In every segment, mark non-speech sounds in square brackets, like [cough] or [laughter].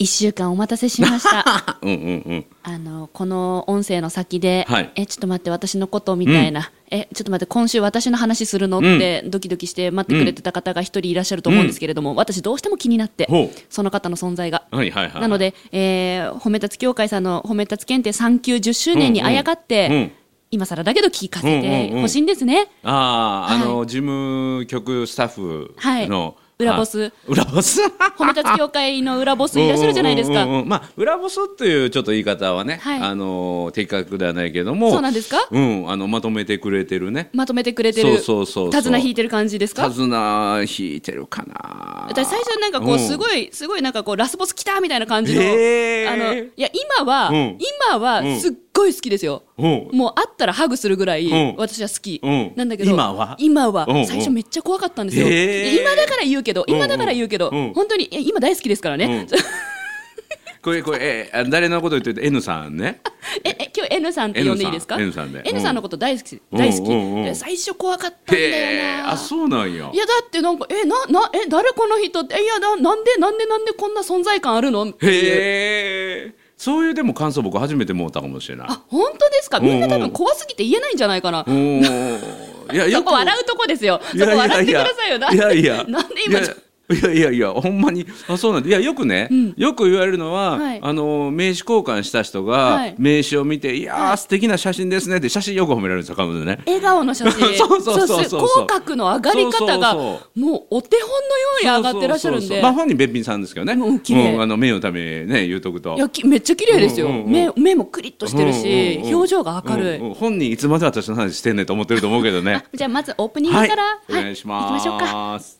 一週間お待たせしました。[laughs] うんうんうん。あの、この音声の先で、はいえ、ちょっと待って、私のことみたいな、え、ちょっと待って、今週私の話するのって、ドキドキして待ってくれてた方が一人いらっしゃると思うんですけれども、私どうしても気になってその方の存在が。はいはいはい。なので、えー褒め立つ協会さんの褒め立つ検定3級10周年にあやかって、うんうん今更だけど聞かせてほしいんですね。ああ、あの、は事務局スタッフはいの。裏ボス。はい。裏ボス？[laughs] 褒め立つ協会の裏ボスいらっしゃるじゃないですか。うんうんうんうん。まあ、裏ボスっていうちょっと言い方はね、はい。あの的確ではないけども。そうなんですか？うん、あのまとめてくれてるね。まとめてくれてる、そうそうそうそう。手綱引いてる感じですか？手綱引いてるかな。私最初なんかこううん。すごいすごいなんかこうラスボス来たみたいな感じの、へー。あのいや今は、うん。今はすっごい好きですよ、うん。もう会ったらハグするぐらいうん。私は好き、うん。なんだけど今は？今は。最初めっちゃ怖かったんですよ、今だから言うけど今だから言うけど、本当にえ今大好きですからね、[laughs] これこれえあ誰のこと言ってる？N さんね。[laughs] ええ今日 N さんって呼んでいいですか？N さんで N さんのこと大好き、うん大好き、最初怖かったんだへよな。えあそうなんや。いやだってなんかえななえ誰この人って？えいやななんでなんでなんでこんな存在感あるの？っていう。へえそういうでも感想僕初めて思ったかもしれない。あ本当ですか？みんな多分怖すぎて言えないんじゃないかな、いや [laughs] そこ笑うとこですよ。そこ笑ってくださいよ。いやいや。なんで今いやいやいやほんまに。あそうなんだ。いやよくね、よく言われるのは、はい。あの名刺交換した人が、はい。名刺を見て「いやー、素敵な写真ですね」って写真よく褒められるんですよ彼女ね。笑顔の写真。[laughs] そうそうそう口角の上がり方がもうお手本のように上がってらっしゃるんで。まあ本人べっぴんさんですけどね、うん綺麗。あの名誉のためにね言うとくと。いやきめっちゃ綺麗ですよ、うんうんうん。目目もクリッとしてるし、うんうんうん表情が明るい、うんうん。本人いつまで私の話してんねんと思ってると思うけどね。[laughs] じゃあまずオープニングから、お願いします、行きましょうか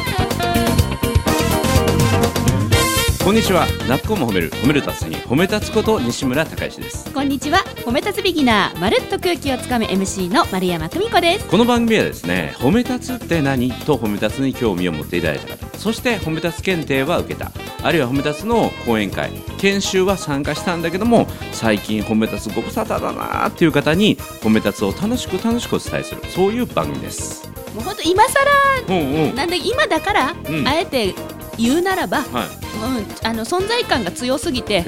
こんにちは。なっこも褒める。褒める達人褒め立つこと西村孝之です。こんにちは。褒め立つビギナーまるっと空気をつかむ MC の丸山久美子です。この番組はですね褒め立つって何？と褒め立つに興味を持っていただいた方。そして褒め立つ検定は受けた。あるいは褒め立つの講演会。研修は参加したんだけども最近褒め立つご無沙汰だなーっていう方に褒め立つを楽しく楽しくお伝えする。そういう番組です。もう本当今更うんうん。なんで今だから、うん。あえて言うならば、はいうん、あの存在感が強すぎて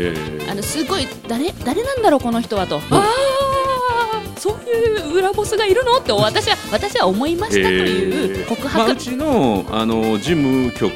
あのすごい誰誰なんだろうこの人はと、ああそういう裏ボスがいるの？って私は私は思いましたという告まあ、白、うちのあの事務局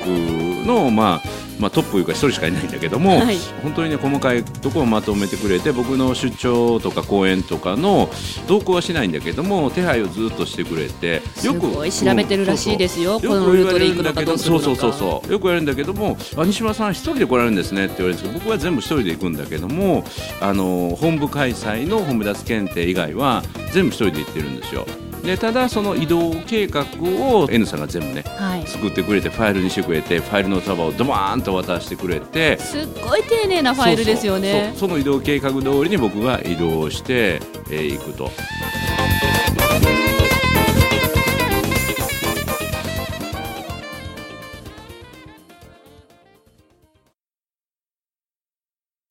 の、まあまあ、トップいうか一人しかいないんだけども、はい。本当にね細かいところをまとめてくれて僕の出張とか講演とかの同行はしないんだけども手配をずっとしてくれてすごい調べてるらしいですよこのルートで行くのかどうするのか。そうそうそうそう。よく言われるんだけども「あ西村さん一人で来られるんですね」って言われるんですけど僕は全部一人で行くんだけどもあの本部開催の褒め立つ検定以外は全部一人で行ってるんですよ。でただその移動計画を N さんが全部ねはい、作ってくれてファイルにしてくれてファイルの束をドバーンと渡してくれてすっごい丁寧なファイルですよね。その移動計画通りに僕が移動してい、くと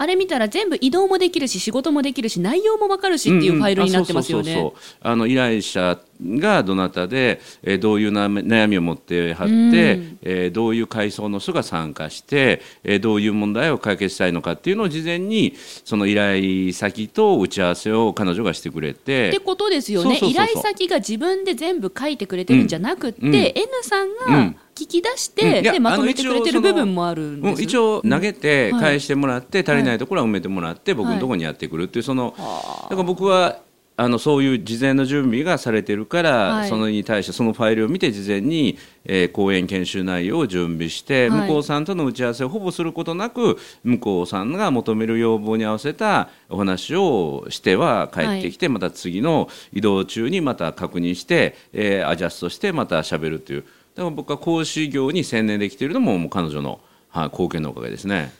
あれ見たら全部移動もできるし仕事もできるし内容もわかるしっていうファイルになってますよね。あの依頼者がどなたで、えーどういうな悩みを持ってはって、うん。えーどういう階層の人が参加して、えーどういう問題を解決したいのかっていうのを事前にその依頼先と打ち合わせを彼女がしてくれて。ってことですよね。依頼先が自分で全部書いてくれてるんじゃなくって、うん。うん。N さんうがん聞き出してでまとめてくれてる部分もあるんです。うん、一応投げてはい。返してもらって、足りないところは埋めてもらって、僕のところにやってくるっていうその、だから僕はあのそういう事前の準備がされてるから、はい。そのに対してそのファイルを見て事前に、えー講演研修内容を準備して、はい。向こうさんとの打ち合わせをほぼすることなく向こうさんが求める要望に合わせたお話をしては帰ってきて、また次の移動中にまた確認して、えーアジャストしてまた喋るっていうだから僕は講師業に専念できているのももう彼女の、はい、貢献のおかげですね。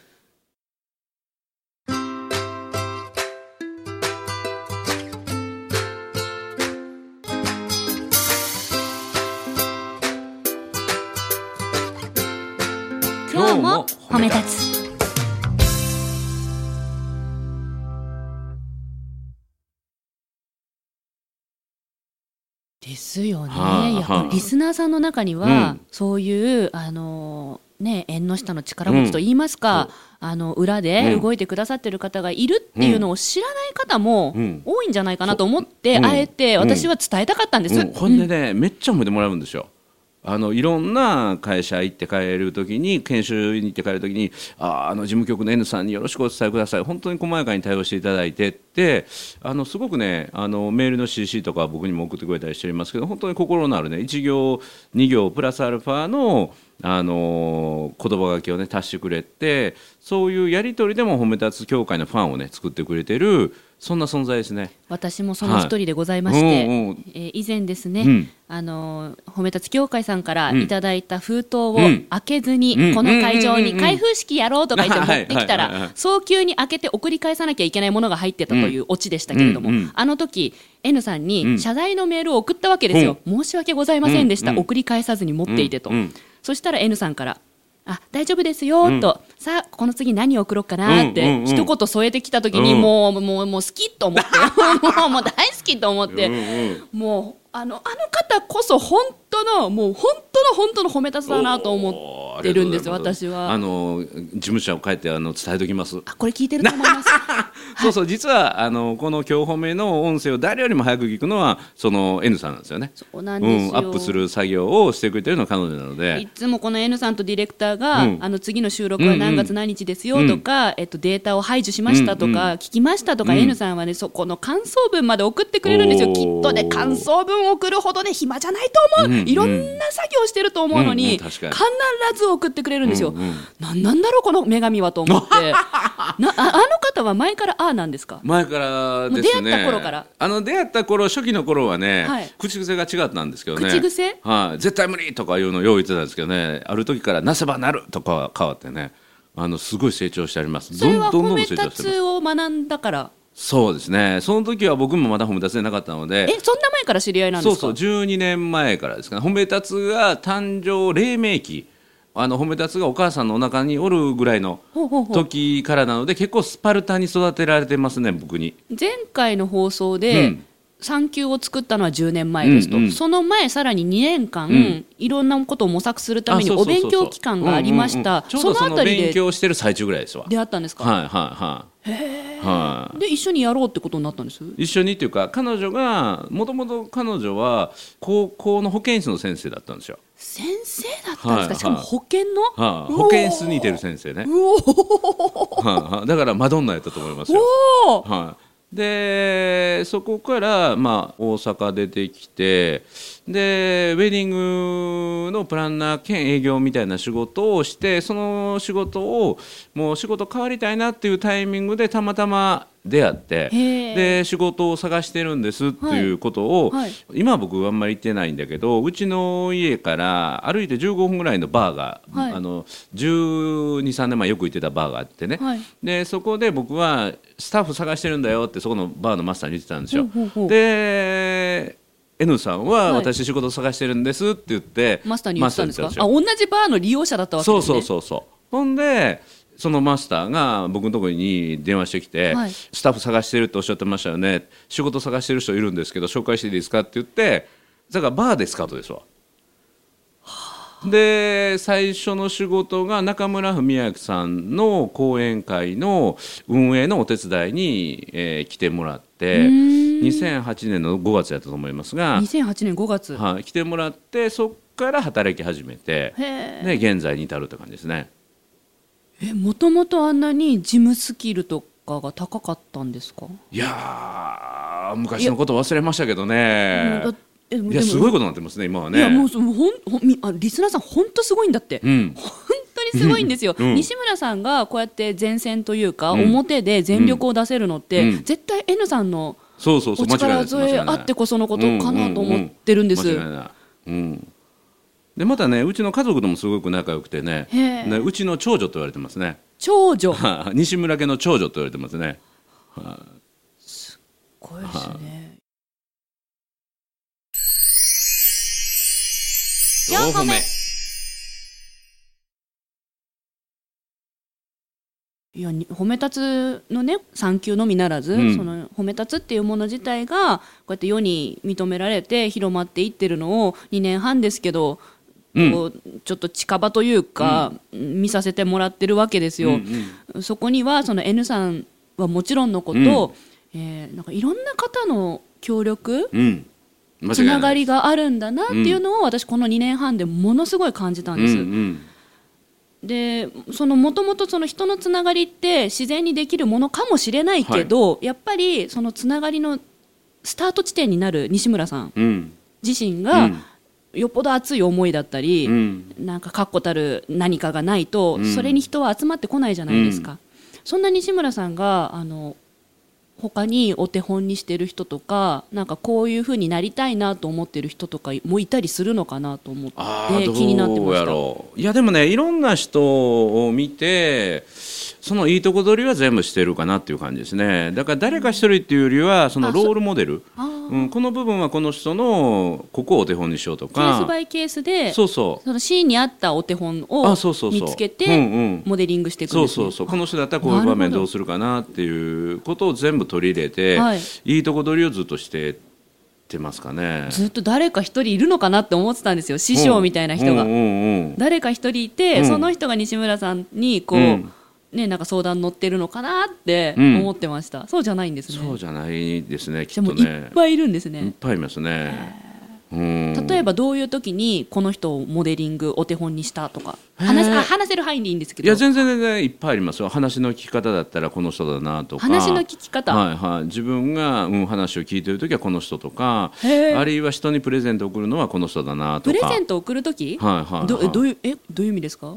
ですよね、はあやリスナーさんの中には、うん。そういうあのね縁の下の力持ちと言いますか、あの裏でうん。動いてくださってる方がいるっていうのを知らない方もうん。多いんじゃないかなと思って、うん。あえて私は伝えたかったんです。うんほんでね、めっちゃ褒めてもらうんですよ。あのいろんな会社行って帰るときに研修に行って帰るときにああの事務局の N さんによろしくお伝えください。本当に細やかに対応していただいてってあのすごくねあのメールの CC とか僕にも送ってくれたりしておりますけど本当に心のあるね1行2行プラスアルファのあの言葉書きをね足してくれてそういうやり取りでも褒め立つ協会のファンをね作ってくれてるそんな存在ですね。私もその一人でございまして、はい。うんうん。えー以前ですね、うん。あの褒め立つ協会さんからうんいただいた封筒をうん。開けずに、うん。この会場に開封式やろうとか言って持ってきたら早急に開けて送り返さなきゃいけないものが入ってたというオチでしたけれども、うんうんあの時 N さんうん。に謝罪のメールを送ったわけですよ、申し訳ございませんでした、送り返さずに持っていてと、そしたら N さんからあ大丈夫ですよと、さあこの次何を送ろうかなって、うんうんうん。一言添えてきた時に、うん。もうもうもう好きと思って。[laughs] もうもう大好きと思って、うんうん。もうあのあの方こそ本当のもう本当の本当の褒め立つだなと思ってるんですよおーありがとうございます。私は。あの事務所を帰ってあの伝えておきます。あこれ聞いてると思います。[laughs] そうそう実はあのこの今日褒めの音声を誰よりも早く聞くのはその N さんなんですよね。そうなんですよ、ん、アップする作業をしてくれてるのは彼女なのいで。つもこの N さんとディレクターが、うん。あの次の収録は何月何日ですよとか、えっと、データを排除しましたとか、うん。うん聞きましたとか、うん。N さんはねそこの感想文まで送ってくれるんですよ。きっとね感想文送るほどね暇じゃないと思う、うんうん。いろんな作業してると思うのに。必ず送ってくれるんですよ、うんうん。なんなんだろうこの女神はと思って。[laughs] なああの方は前からああなんですか？前からですね。出会った頃から。あの出会った頃初期の頃はね、はい。口癖が違ったんですけどね。口癖？はい、絶対無理とかいうのをよう言ってたんですけどね。ある時からなせばなるとか変わってね。あのすごい成長してあります。それは褒め成長してます。立つを学んだから。そうですね。その時は僕もまだ褒め立つでなかったので。えそんな前から知り合いなんですか？そうそう。12年前からですかね。褒め立つが誕生黎明期あの褒め立つがお母さんのお腹におるぐらいの時からなので結構スパルタに育てられてますね僕に。前回の放送で、うん。産休を作ったのは10年前ですと、うんうんその前さらに2年間、ん。いろんなことを模索するためにお勉強期間がありました、そのあたりで。強してる最中ぐらいですわ。出会ったんですか、はいはいはい。はい。で一緒にやろうってことになったんです？一緒にっていうか彼女がもともと彼女は高校の保健室の先生だったんですよ、先生だったんですか、しかも保険の、はい、うおー保健室にいてる先生ね、はいはい、だからマドンナやったと思いますよ。はい、でそこから、まあ、大阪出てきてでウェディングのプランナー兼営業みたいな仕事をしてその仕事をもう仕事変わりたいなっていうタイミングでたまたま出会ってで仕事を探してるんですっていうことを、はい。はい。今は僕あんまり行ってないんだけどうちの家から歩いて15分ぐらいのバーが、はい。あの1 2 3年前よく行ってたバーがあってね、はい。でそこで僕はスタッフ探してるんだよってそこのバーのマスターに言ってたんですよ。で N さんははい。私仕事探してるんですって言って、マスターに言ってたんですか？あ同じバーの利用者だったわけそうですねそうそうそう。ほんでそのマスターが僕のところに電話してきて、はい。スタッフ探してるっておっしゃってましたよね。仕事探してる人いるんですけど紹介していいですかって言ってだからバーでスカウトですわ。で最初の仕事が中村文明さんの講演会の運営のお手伝いに、えー来てもらって2008年の5月やったと思いますが、2008年5月、はい、来てもらってそこから働き始めてへえで現在に至るって感じですね。えもともとあんなに事務スキルとかが高かったんですか、いやー昔のこと忘れましたけどね。いやすごいことになってますね今はいやもうね。そのほんほんみあリスナーさん本当すごいんだって、うん。本当にすごいんですよ、うん。西村さんがこうやって前線というか、うん。表で全力を出せるのって、うん。絶対 N さんのそうそうそうお力添えあってこそのことかなと思ってるんです、うんでまたねうちの家族ともすごく仲良くてねねうちの長女と言われてますね。長女？[laughs] 西村家の長女と言われてますね。これですね。4個目。いやに褒め立つのね産休のみならず、うん。その褒め立つっていうもの自体がこうやって世に認められて広まっていってるのを2年半ですけど、うんこうちょっと近場というか、見させてもらってるわけですよ。うんそこにはその N さんはもちろんのこと、うん。えーなんかいろんな方の協力うん。間違いつながりりがあるんだなっていうのを私この2年半でものすごい感じたんです。うんうんでそのもともとその人のつながりって自然にできるものかもしれないけど、やっぱりそのつながりのスタート地点になる西村さんうん。自身うがんよっぽど熱い思いだったり、うん。なんか確固たる何かがないと、うん。それに人は集まってこないじゃないですか、そんな西村さんがあの他にお手本にしてる人とかなんかこういうふうになりたいなと思ってる人とかもいたりするのかなと思って気になってどうやました。ろう。いやでもねいろんな人を見てそのいいとこ取りは全部してるかなっていう感じですね。だから誰か一人っていうよりはそのあロールモデル。あーうん、この部分はこの人のここをお手本にしようとケースかバイケースでそうそう。そのシーンに合ったお手本を見つけうんてうん。モデリングしていくんです、ね、そうそうそう。この人だったらこういう場面どうするかなっていうことを全部取り入れて、はい。い、いとこ取りをずっとしてってますかね。ずっと誰か一人いるのかなって思ってたんですよ。師匠みたいな人が、誰か一人いて、うん。その人が西村さんにこう、うんねなんか相談乗ってるのかなってうん。思ってました、そうじゃないんですね。そうじゃないですねきっとね。っぱいいるんですいっね、ぱいいますね。うん。例えばどういう時にこの人をモデリングお手本にしたとか。話あ話せる範囲でいいんですけど。いや全然全然いっぱいありますよ。話の聞き方だったらこの人だなとか。話の聞き方、はいはい、自分が、うん、話を聞いてる時はこの人とか。あるいは人にプレゼントを送るのはこの人だなとか。プレゼントを送る時、はいはいはい。どえどういうえどういう意味ですか？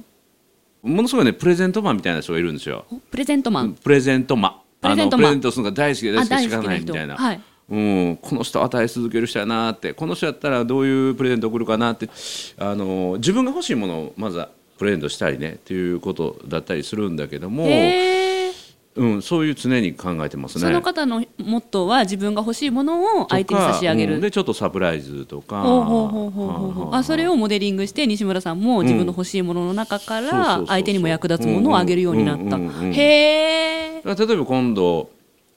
ものすごいねプレゼントマンみたいな人がいるんですよ。おプレゼントマン、プレゼントマン。プレゼントマン。あのプレゼントするのが大好きで大好きでしかないみ人たいな、はい。うん、この人与え続ける人やなって。この人やったらどういうプレゼント送るかなって。あの自分が欲しいものをまずはプレゼントしたりねっていうことだったりするんだけども、へーうん、そういう常に考えてますね。その方のモットーは自分が欲しいものを相手に差し上げる。うんでちょっとサプライズとか。あそれをモデリングして西村さんも自分の欲しいものの中から相手にも役立つものをあげるようになった。へえ例えば今度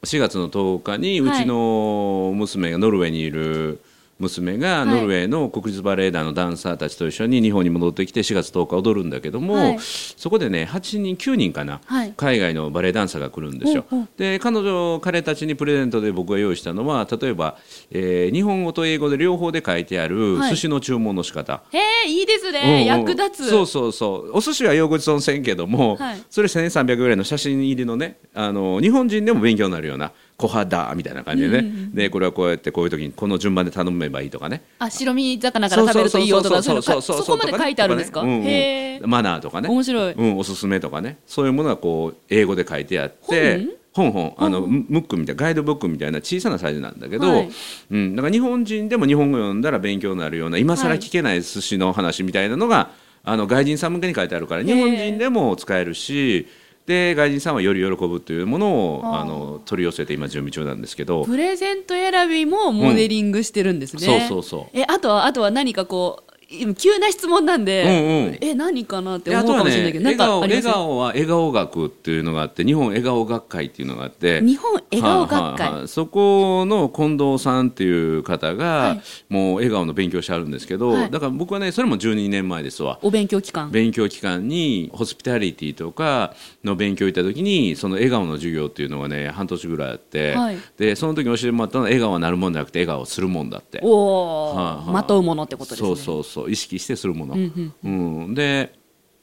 4月の10日にうちの娘がノルウェーにいる娘がい。ノルウェーの国立バレエ団のダンサーたちと一緒に日本に戻ってきて4月10日踊るんだけども、はい。そこでね8人9人かな、はい。海外のバレエダンサーが来るんですよ。で彼女彼たちにプレゼントで僕が用意したのは例えば、えー日本語と英語で両方で書いてあるはい。寿司の注文の仕方、へえいいですうんねうん。役立つ。そうそうそう。お寿司は用語損せんけども、はい。それ1300ぐらいの写真入りのねあの日本人でも勉強になるような小肌みたいな感じでね、でこれはこうやってこういう時にこの順番で頼めばいいとかね。あ白身魚から食べるといいよとかそこまで書いてあるんですか？とねうんうん。へえ。マナーとかね。面白い。うん、おすすめとかね。そういうものがこう英語で書いてあって本？本あのムックみたいなガイドブックみたいな小さなサイズなんだけど、はい。うん、だから日本人でも日本語読んだら勉強になるような今更聞けない寿司の話みたいなのが、あの外人さん向けに書いてあるから日本人でも使えるしで外人さんはより喜ぶというものをあの取り寄せて今準備中なんですけど。プレゼント選びもモデリングしてるんですね、そうそうそう。えあとはあとは何かこう今急な質問なんで、うんうん。え何かなって思うかもしれなねいけど、なん笑顔か笑顔は笑顔学っていうのがあって日本笑顔学会っていうのがあって [laughs] 日本笑顔学会、はいはいはいそこの近藤さんっていう方が、はい。もう笑顔の勉強してあるんですけど、はい。だから僕はねそれも12年前ですわ。お勉強期間。勉強期間にホスピタリティとかの勉強行った時にその笑顔の授業っていうのがね半年ぐらいあって、はい。でその時に教えてもらったのは笑顔はなるもんじゃなくて笑顔をするもんだって。おお、はいはいまとうものってことですね。そうそうそう意識してするもの、うんうん。で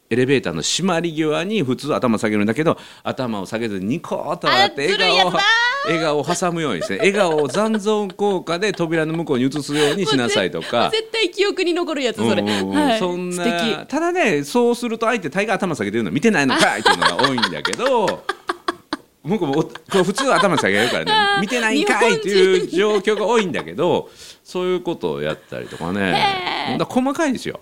エレベーターの閉まり際に普通頭下げるんだけど頭を下げずにニコーッと笑って笑顔笑顔を挟むようにですね笑顔を残存効果で扉の向こうに移すようにしなさいとか。[laughs] 絶対記憶に残るやつそれ、はい、そん素なただねそうすると相手大概頭下げてるの見てないのかいっていうのが多いんだけど [laughs] 僕もおこれ普通頭下げるからね。[laughs] 見てないんかいっていう状況が多いんだけどそういうことをやったりとかね。細かいですよ。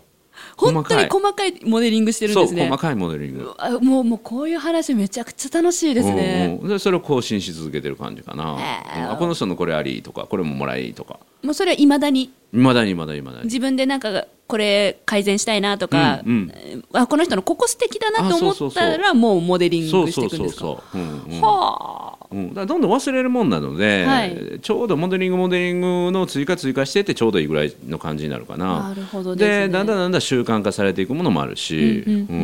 本当に細かいモデリングしてるんですね。そう細かいモデリング。あもうもうこういう話めちゃくちゃ楽しいですね、うん。うんでそれを更新し続けてる感じかな、へー。うんあこの人のこれありとかこれももらいとか。もうそれはいまだに？いまだにいまだにいまだに。自分でなんかこれ改善したいなとか、うんうん。えーあこの人のここ素敵だなと思ったらもうモデリングしていくんですか？そうそう、うんうん。はあうん、だどんどん忘れるもんなので、はい。ちょうどモデリングモデリングの追加追加してってちょうどいいぐらいの感じになるかな。なるほどですね。だんだんだんだん習慣化されていくものもあるし、うんうんうん。う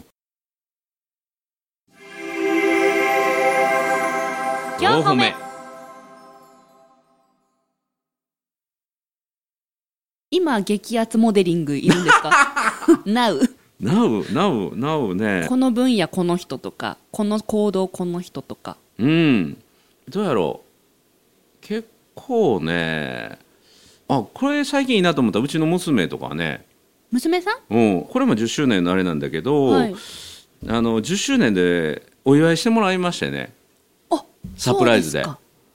ん。4歩目。今激アツモデリングいるんですか？[laughs] Now なうなうなうね。この分野この人とかこの行動この人とかうん。どうやろう。結構ねあこれ最近いいなと思ったうちの娘とかね、娘さん？うん、これも10周年のあれなんだけど、はい。あの10周年でお祝いしてもらいましてね。あサプライズで。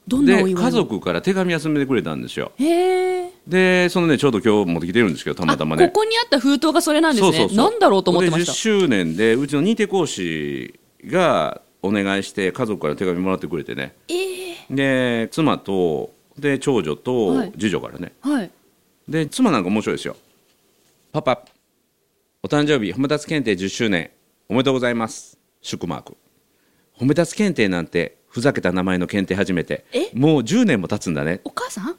で祝い家族から手紙集めてくれたんですよ。へえでそのねちょうど今日持ってきてるんですけどたまたまね。ここにあった封筒がそれなんですね。そうそうそう。なんだろうと思ってましで10た周年でうちの認定講師がお願いして家族から手紙もらってくれてね。ええ。で妻とで長女はとい。次女からね、はい。で妻なんか面白いですよ。パパお誕生日褒め立つ検定10周年おめでとうございます。祝マーク。褒め立つ検定なんてふざけた名前の検定始めてえ？もう10年も経つんだね。お母さん？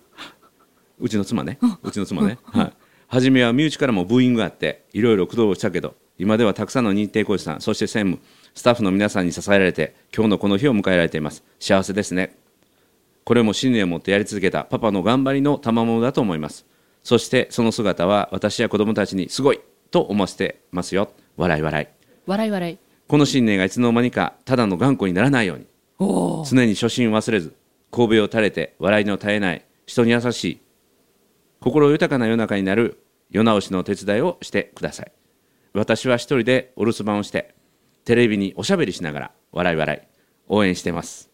うちの妻ね。うちの妻ね、はい、初めは身内からもブーイングがあっていろいろ苦労したけど今ではたくさんの認定講師さんそして専務スタッフの皆さんに支えられて今日のこの日を迎えられています。幸せですね。これも信念を持ってやり続けたパパの頑張りの賜物だと思います。そしてその姿は私や子供たちにすごいと思わせてますよ。笑い笑い。笑い笑い。この信念がいつの間にかただの頑固にならないように。常に初心を忘れず神戸を垂れて笑いの絶えない人に優しい心豊かな世の中になる世直しの手伝いをしてください。私は一人でお留守番をしてテレビにおしゃべりしながら笑い笑い応援してます。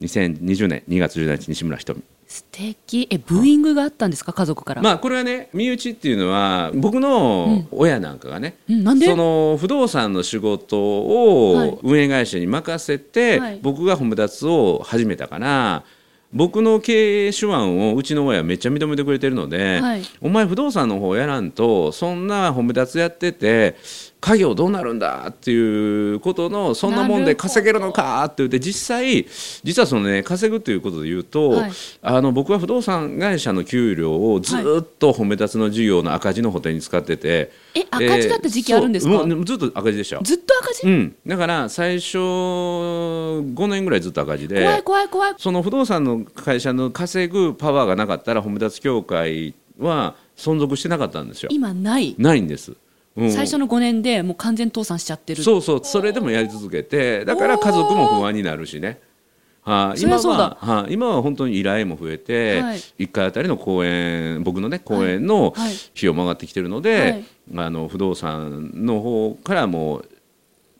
2020年2月17日西村ひとみ素敵。えブーイングがあったんですか？家族から、まあこれはね身内っていうのは僕の親なんかがね、うん。なんで？その不動産の仕事はい。を運営会社に任せて、はい。僕が褒め立つを始めたから僕の経営手腕をうちの親はめっちゃ認めてくれてるので、はい。お前不動産の方やらんとそんな褒め立つやってて家業どうなるんだっていうことのそんなもんで稼げるのかって言って実際実はそのね稼ぐっていうことで言うと、はい。あの僕は不動産会社の給料をずっと褒め立つの事業の赤字の補填に使ってて、え赤字だった時期あるんですか？ずっと赤字でしたよ。ずっと赤字、うん、だから最初5年ぐらいずっと赤字で怖い怖い怖い。その不動産の会社の稼ぐパワーがなかったら褒め立つ協会は存続してなかったんですよ。今ない、ないんです。うん。最初の5年でもう完全倒産しちゃってる。そうそうそれでもやり続けてだから家族も不安になるしね。はい、今は、はい、今は本当に依頼も増えて、はい。1回あたりの公演僕のね公演のはい。はい。費用も上がってきてるので、はい。あの不動産の方からもう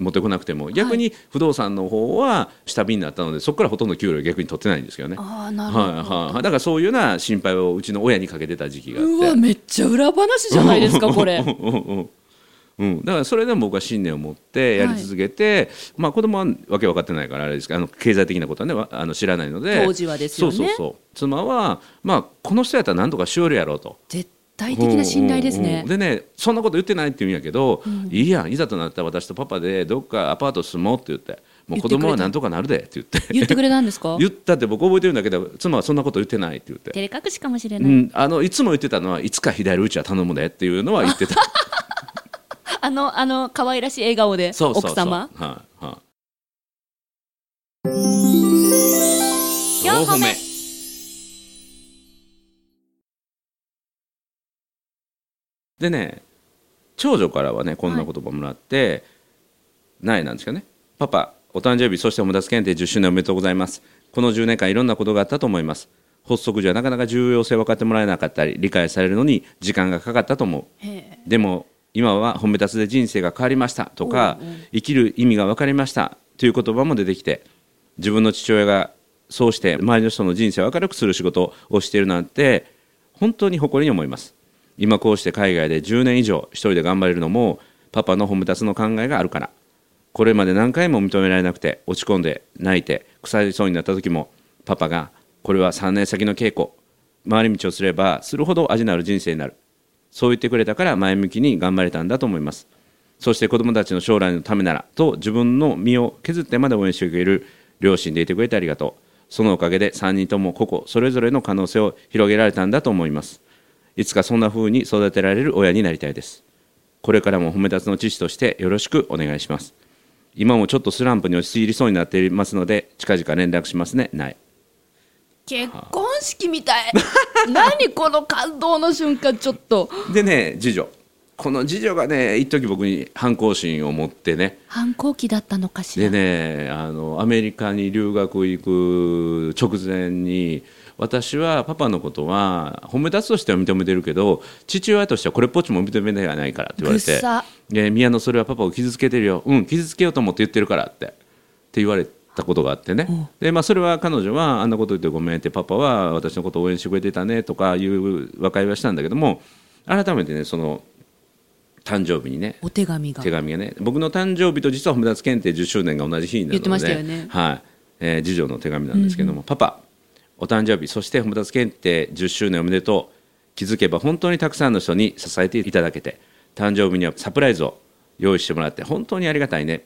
持ってこなくても逆に不動産の方は下火になったのでそこからほとんど給料逆に取ってないんですけどね。ああなるほど、はいはいはい、だからそういうような心配をうちの親にかけてた時期があって。うわめっちゃ裏話じゃないですかこれ [laughs] うん。うんうんうん、だからそれでも僕は信念を持ってやり続けて、まあ子供はわけ分かってないからあれですけどあの経済的なことはねわあの知らないので。当時はですよね。そうそうそう。妻は、まあ、この人やったら何とかしよるやろうと。絶対的な信頼ですね。うんうんうん、でねそんなこと言ってないって言うんやけど、いいやんいざとなったら私とパパでどっかアパート住もうって言ってもう子供は何とかなるでって言って。言ってくれたんですか？[laughs] 言ったって僕覚えてるんだけど妻はそんなこと言ってないって言って。照れ隠しかもしれない、うん、あのいつも言ってたのはいつか左打ちは頼むでっていうのは言ってた [laughs] あのあの可愛らしい笑顔で奥様。はい。はい。4歩目。でね長女からはねこんな言葉もらって、ないなんですよね。パパお誕生日そしておもだつ検定10周年おめでとうございます。この10年間いろんなことがあったと思います。発足時はなかなか重要性分かってもらえなかったり理解されるのに時間がかかったと思う。でも今は褒め立つで人生が変わりましたとかおうおう生きる意味が分かりましたという言葉も出てきて自分の父親がそうして周りの人の人生を明るくする仕事をしているなんて本当に誇りに思います。今こうして海外で10年以上一人で頑張れるのもパパの褒め立つの考えがあるから。これまで何回も認められなくて落ち込んで泣いて腐りそうになった時もパパがこれは3年先の稽古。回り道をすればするほど味のある人生になるそう言ってくれたから前向きに頑張れたんだと思います。そして子どもたちの将来のためならと自分の身を削ってまで応援してくれる両親でいてくれてありがとう。そのおかげで3人とも個々それぞれの可能性を広げられたんだと思います。いつかそんな風に育てられる親になりたいです。これからも褒め立つの父としてよろしくお願いします。今もちょっとスランプに陥りそうになっていますので近々連絡しますね。ない。結婚式みたい。[laughs] 何この感動の瞬間ちょっと。でね次女。この次女がね一時僕に反抗心を持ってね。反抗期だったのかしら。でねあのアメリカに留学行く直前に私はパパのことは褒め立つとしては認めてるけど父親としてはこれっぽっちも認めてないからって言われて。宮野それはパパを傷つけてるよ。うん傷つけようと思って言ってるからって。って言われたことがあってね。で、まあ、それは彼女はあんなこと言ってごめんってパパは私のことを応援してくれてたねとかいう和解はしたんだけども改めてねその誕生日にねお手紙が。手紙がね僕の誕生日と実は褒め立つ検定10周年が同じ日になるのではい。えー次女の手紙なんですけども、パパお誕生日そして褒め立つ検定10周年おめでとう。気づけば本当にたくさんの人に支えていただけて誕生日にはサプライズを用意してもらって本当にありがたいね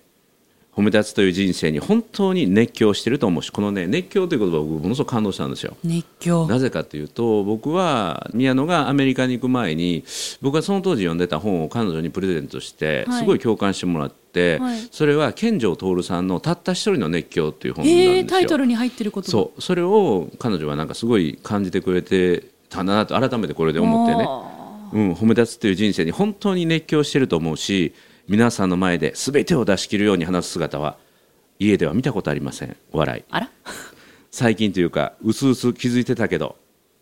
褒め立つという人生に本当に熱狂してると思うしこのね熱狂という言葉を僕ものすごく感動したんですよ。熱狂。なぜかというと僕は宮野がアメリカに行く前に僕がその当時読んでた本を彼女にプレゼントしてはい。すごい共感してもらって、はい。それは健城徹さんの「たった一人の熱狂」っていう本なんですよ。えー、タイトルに入ってることそう。それを彼女はなんかすごい感じてくれてたなと改めてこれで思ってね、あうん、褒め立つという人生に本当に熱狂してると思うし皆さんの前で全てを出し切るように話す姿は家では見たことありません。笑い。ーあら？最近というかうすうす気づいてたけど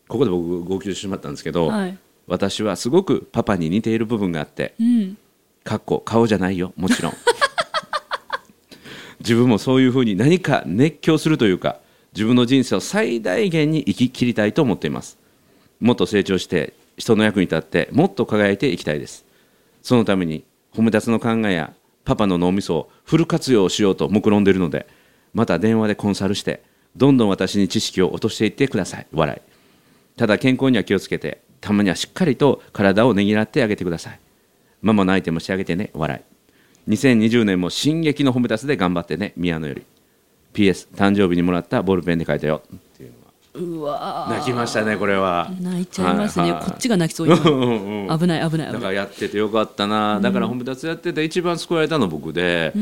ここで僕号泣してしまったんですけど、はい。私はすごくパパに似ている部分があってうん。かっこ顔じゃないよもちろん。自分もそういうふうに何か熱狂するというか自分の人生を最大限に生き切りたいと思っています。もっと成長して人の役に立ってもっと輝いていきたいです。そのために褒め立つの考えやパパの脳みそをフル活用しようと目論んでいるのでまた電話でコンサルしてどんどん私に知識を落としていってください。笑い。ただ健康には気をつけてたまにはしっかりと体をねぎらってあげてください。ママの相手もしてあげてね。笑い。2020年も進撃の褒め立つで頑張ってね。宮野より。PS 誕生日にもらったボールペンで書いたよ。っていうのうわー。泣きましたねこれは。泣いちゃいますね、はいはい。こっちが泣きそう今。うんうん危ない危ない危だからやっててよかったな、だから褒め立つやってて一番救われたの僕で、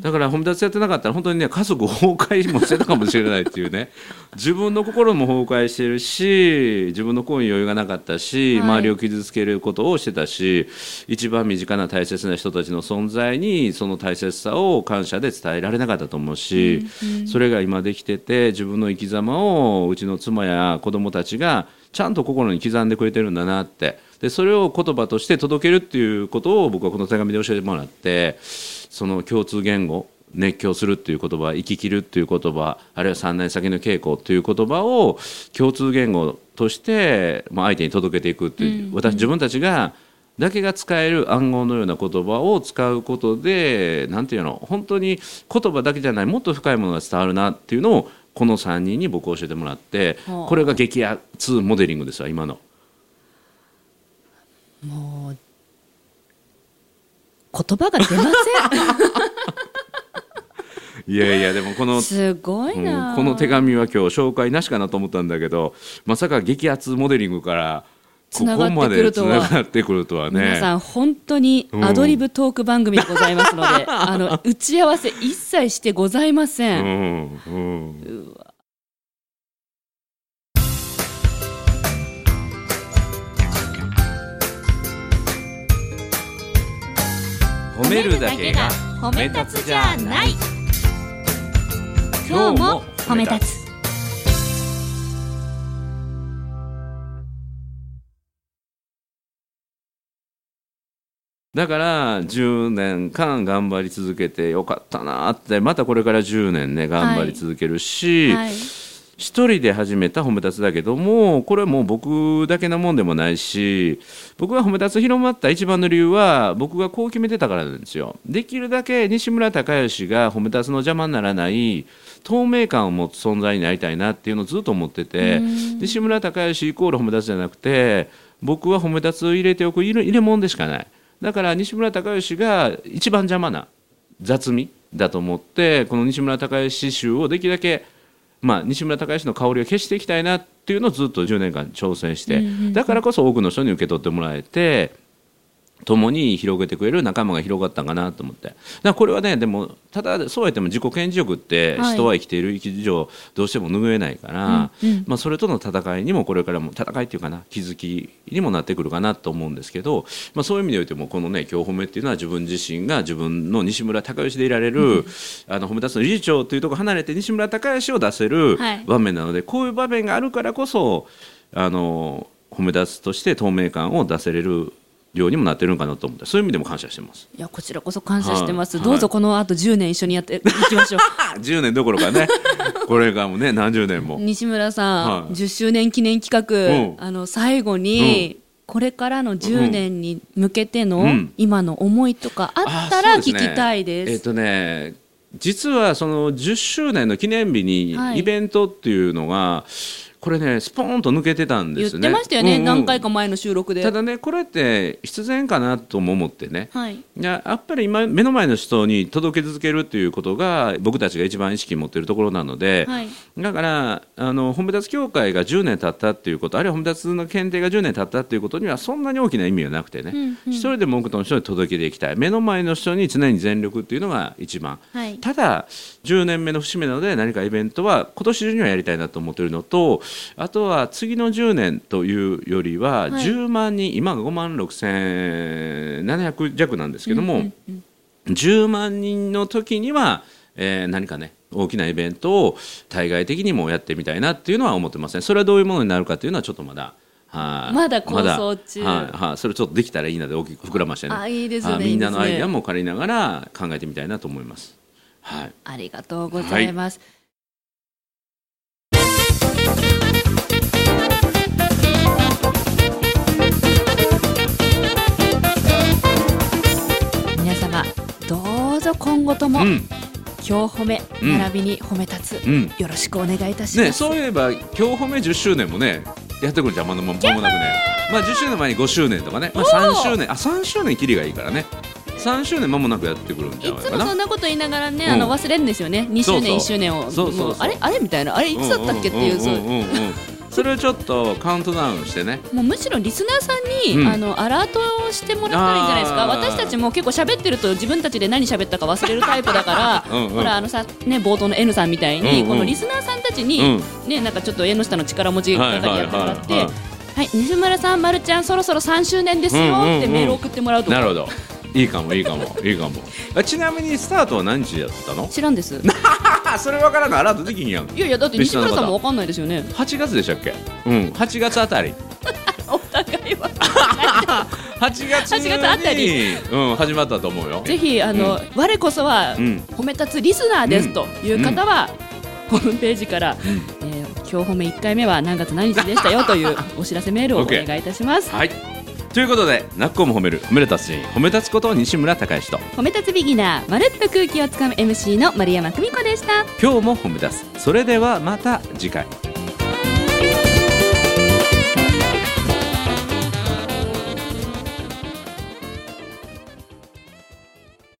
だから褒め立つやってなかったら本当にね家族崩壊もしてたかもしれないっていうね。[laughs] 自分の心も崩壊してるし自分の声に余裕がなかったし、はい。周りを傷つけることをしてたし一番身近な大切な人たちの存在にその大切さを感謝で伝えられなかったと思うし、それが今できてて自分の生き様をうちの妻や子供たちがちゃんと心に刻んでくれてるんだなって。でそれを言葉として届けるっていうことを僕はこの手紙で教えてもらってその共通言語熱狂するっていう言葉生き切るっていう言葉あるいは3年先の稽古っていう言葉を共通言語としてまあ相手に届けていくっていう、私自分たちがだけが使える暗号のような言葉を使うことでなんていうの本当に言葉だけじゃないもっと深いものが伝わるなっていうのをこの3人に僕教えてもらってはあこれが激アツモデリングですわ今の。もう言葉が出ま [laughs] いやいやでもこのせんすごいな、うんこの手紙は今日紹介なしかなと思ったんだけどまさか激アツモデリングからこつながってこまでつくるとは。ながってくるとはね。皆さん本当にアドリブトーク番組でございますので、[laughs] あの打ち合わせ一切してございませ。うんんうん。褒めるだけが褒め立つじゃない。今日も褒め立つだから10年間頑張り続けてよかったなってまたこれから10年ね頑張り続けるし、はい、一人で始めた褒め立つだけどもこれはもう僕だけのもんでもないし僕が褒め立つ広まった一番の理由は僕がこう決めてたからなんですよ。できるだけ西村孝之が褒め立つの邪魔にならない透明感を持つ存在になりたいなっていうのをずっと思ってて西村孝之イコール褒め立つじゃなくて僕は褒め立つを入れておく入れ入れ物でしかないだから西村孝之が一番邪魔な雑味だと思ってこの西村孝之集をできるだけまあ、西村孝之の香りを消していきたいなっていうのをずっと10年間挑戦してだからこそ多くの人に受け取ってもらえて共に広げてくれる仲間が広がったんかなと思って。だこれはねでもただそうやっても自己顕示欲って人は生きている生き上どうしても拭えないから、まあ、それとの戦いにもこれからも戦いっていうかな気づきにもなってくるかなと思うんですけど、まあ、そういう意味でおいてもこのね今日褒めっていうのは自分自身が自分の西村孝之でいられる、あの褒め立つの理事長というところ離れて西村孝之を出せるはい。場面なので、こういう場面があるからこそあの褒め立つとして透明感を出せれるようにもなってるのかなと思ってそういう意味でも感謝してます。いやこちらこそ感謝してます、はい。どうぞこの後10年一緒にやって [laughs] いきましょう。あ10年どころかね。これがもうね何十年も。西村さん、はい。10周年記念企画、うん。あの最後に、これからの10年に向けての、うん。今の思いとかあったら聞きたいです。えっ、とね実はその10周年の記念日にはい。イベントっていうのが、これねスポーンと抜けてたんで言っすね。てましたよね、うんうん何回か前の収録で。ただねこれって必然かなとも思ってね。はい、いややっぱり今目の前の人に届け続けるっていうことが僕たちが一番意識持っているところなので、はいだからあの褒め立つ協会が10年経ったっていうことあるいは褒め立つの検定が10年経ったっていうことにはそんなに大きな意味はなくてね、うんうん一人でも多くの人に届けていきたい目の前の人に常に全力っていうのが一番。はいただ10年目の節目なので何かイベントは今年中にはやりたいなと思っているのとあとは次の10年というよりははい。10万人、今が5万6700弱なんですけども、10万人の時には、えー何かね大きなイベントを対外的にもやってみたいなっていうのは思ってますねそれはどういうものになるかというのはちょっとまだはいまだ構想中。まだはいはいそれちょっとできたらいいなで大きく膨らましてね。あいいですねはいみんなのアイデアも借りながら考えてみたいなと思います。はい。ありがとうございます。皆どうぞ今後とも、うん。今日褒めうん。並びに褒め立つ、うん。よろしくお願いいたします。ね、そういえば今日褒め10周年もねやってくるじゃんまもなくね、まあ、10周年前に5周年とかね、まあ、3周年。あ3周年きりがいいからね。3周年間もなくやってくるんじゃいつもな。いかなそんなこと言いながらね、うん。あの忘れるんですよね。2周年1周年を。そうそうそう。もうあれ？あれ？みたいなあれいつだったっけっていうそううんうんうんうんそれをちょっとカウントダウンしてね。もうむしろリスナーさんに、うん。あのアラートをしてもらったらいいんじゃないですか。あー。私たちも結構喋ってると自分たちで何喋ったか忘れるタイプだから [laughs] うんうん。ほらあのさ、ね、冒頭の N さんみたいに、うんうん。このリスナーさんたちに、ね、なんかちょっと縁の下の力持ち係やってもらって。はいはいはいはい。はい、西村さん、まるちゃん、そろそろ3周年ですようんうんうんってメール送ってもらうと、なるほどいいかもいいかもいいかも。あちなみにスタートは何時やったの？知らんです。あ [laughs] それ分からんの？アラートできひんやん。いやいや、だって西村さんもわかんないですよね。8月でしたっけ？うん。[laughs] 8月あたり。[laughs] お互いは。8月に。8月あたり。うん、始まったと思うよ。ぜひあの、我こそはうん。褒め立つリスナーですという方は、ホームページから、ん。えー今日褒め1回目は何月何日でしたよというお知らせメールをお願いいたします。はいということで「なっこも褒める褒める達人褒め立つこと西村孝之と。褒め立つビギナーまるっと空気をつかむ MC の丸山久美子でした。今日も褒め立つそれではまた次回